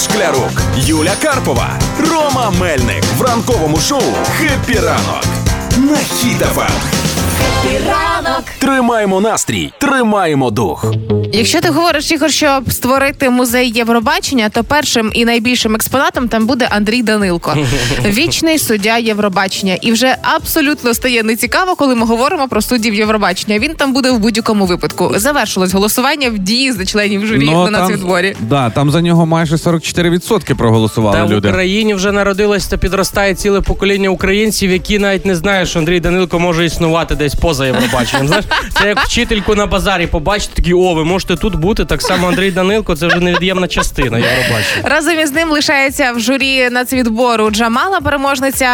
Шклярук, Юля Карпова, Рома Мельник в ранковому шоу «Happy ранок» на Хіт FM. Ранок. Тримаємо настрій, тримаємо дух. Якщо ти говориш, Ігор, щоб створити музей Євробачення, то першим і найбільшим експонатом там буде Андрій Данилко, вічний суддя Євробачення. І вже абсолютно стає нецікаво, коли ми говоримо про суддів Євробачення. Він там буде в будь-якому випадку. Завершилось голосування в Дії за членів журі на нацвідборі. да, там за нього майже 44% проголосували Та в. Україні вже народилось та підростає ціле покоління українців, які навіть не знають, що Андрій Данилко може існувати десь поза Євробаченням. Знаєш, це як вчительку на базарі побачити, такі о, ви можете тут бути. Так само Андрій Данилко, це вже невід'ємна частина Євробачення. Разом із ним лишається в журі нацвідбору Джамала, переможниця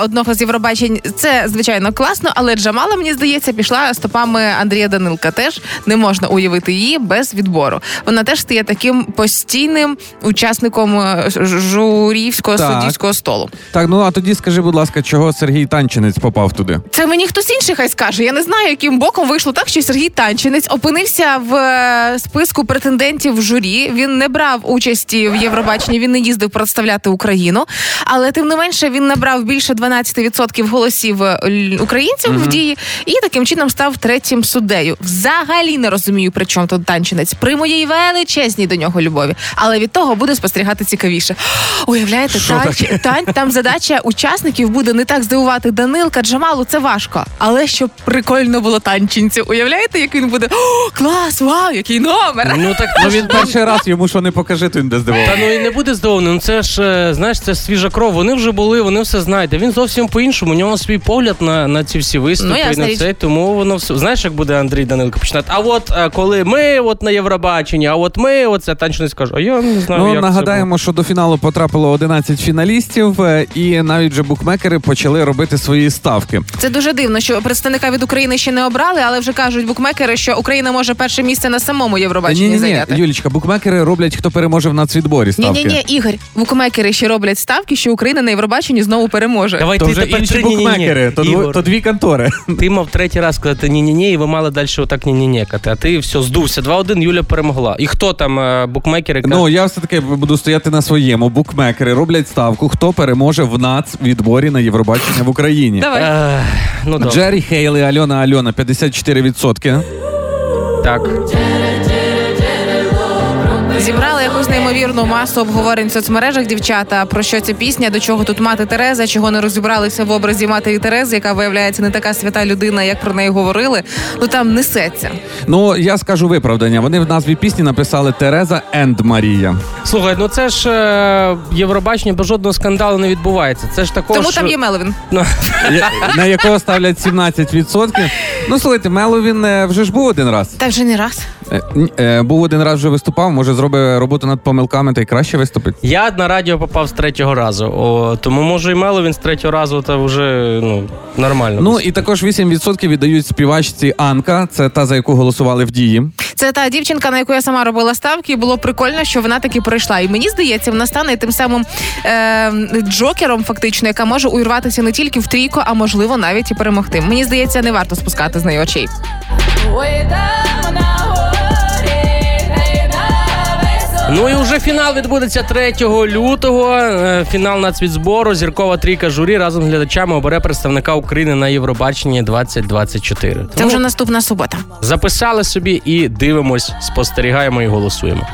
е, одного з Євробачень. Це звичайно класно, але Джамала, мені здається, пішла стопами Андрія Данилка. Теж не можна уявити її без відбору. Вона теж стає таким постійним учасником е, журівського Так. суддівського столу. Так, ну а тоді скажи, будь ласка, чого Сергій Танчинець попав туди? Це мені хтось інший хай скаже. Я не знаю, яким боком вийшло так, що Сергій Танчинець опинився в е, списку претендентів в журі. Він не брав участі в Євробаченні, він не їздив представляти Україну. Але тим не менше він набрав більше 12% голосів е, українців в дії і таким чином став третім суддею. Взагалі не розумію, при чому тут танчинець. При моїй величезній до нього любові. Але від того буде спостерігати цікавіше. Уявляєте, Що танч, там задача учасників буде не так здивувати Данилка, Джамалу, це важко. Але щоб прикольно було танчинцю. Уявляєте, як він буде? О, клас, вау, який номер! Ну так Ну він перший раз йому що не покажи, то він де здивований. Та ну і не буде здивований. Ну це ж е, знаєш, це свіжа кров. Вони вже були, вони все знають. А Він зовсім по-іншому. У нього свій погляд на, на ці всі виступи Ну, ясна на річ. це. Тому воно все. Знаєш, як буде Андрій Данилко починати. А от е, коли ми от на Євробаченні, а от ми, оце танчник скаже, а я не знаю. Ну, як це нагадаємо, що до фіналу потрапило 11 фіналістів, е, і навіть вже букмекери почали робити свої ставки. Це дуже дивно, що представника від України ще не обрали, але вже кажуть букмекери, що Україна може перше місце на самому Євробаченні Ні, ні, ні, зайняти. Юлічка, букмекери роблять, хто переможе в нацвідборі Ні, ставки. ні, ні, Ігор, букмекери ще роблять ставки, що Україна на Євробаченні знову переможе. Давай То ти вже тепер інші три ні-ні-ні. букмекери, то, дво- Ігор, то дві контори. Ти мав третій раз сказати ні-ні-ні, і ви мали далі отак ні-ні-ні кати. А ти все здувся. 2-1 Юля перемогла. І хто там е, букмекери? Ну я все таки буду стояти на своєму. Букмекери роблять ставку, хто переможе в нацвідборі на Євробачення в Україні. Давай. Е, ну добре. Джері Хейл і Альона Альона 54%. Так. Зібрали якусь неймовірну масу обговорень в соцмережах дівчата. Про що ця пісня, до чого тут мати Тереза, чого не розібралися в образі матері Терези, яка виявляється не така свята людина, як про неї говорили. Ну там несеться. Ну я скажу виправдання. Вони в назві пісні написали Тереза енд Марія. Слухай, ну це ж е, Євробачення без жодного скандалу не відбувається. Це ж також... Тому там є Меловін. Ну, на якого ставлять 17%. Ну слухайте, Мело він вже ж був один раз. Та вже не раз. Е, е, Був один раз вже виступав. Може зробить роботу над помилками та й краще виступить. я на радіо попав з третього разу. О, тому може і Меловін з третього разу та вже ну, нормально. Ну і також 8% віддають співачці Анка. Це та за яку голосували в дії. Це та дівчинка, на яку я сама робила ставки, і було прикольно, що вона таки пройшла. І мені здається, вона стане тим самим е, джокером, фактично, яка може увірватися не тільки в трійку, а можливо навіть і перемогти. Мені здається, не варто спускати з неї очей. Ну і вже фінал відбудеться 3 лютого. Е, Фінал нацвідзбору. Зіркова трійка журі разом з глядачами обере представника України на Євробаченні 2024. Це вже наступна субота. записали собі і дивимось, спостерігаємо і голосуємо.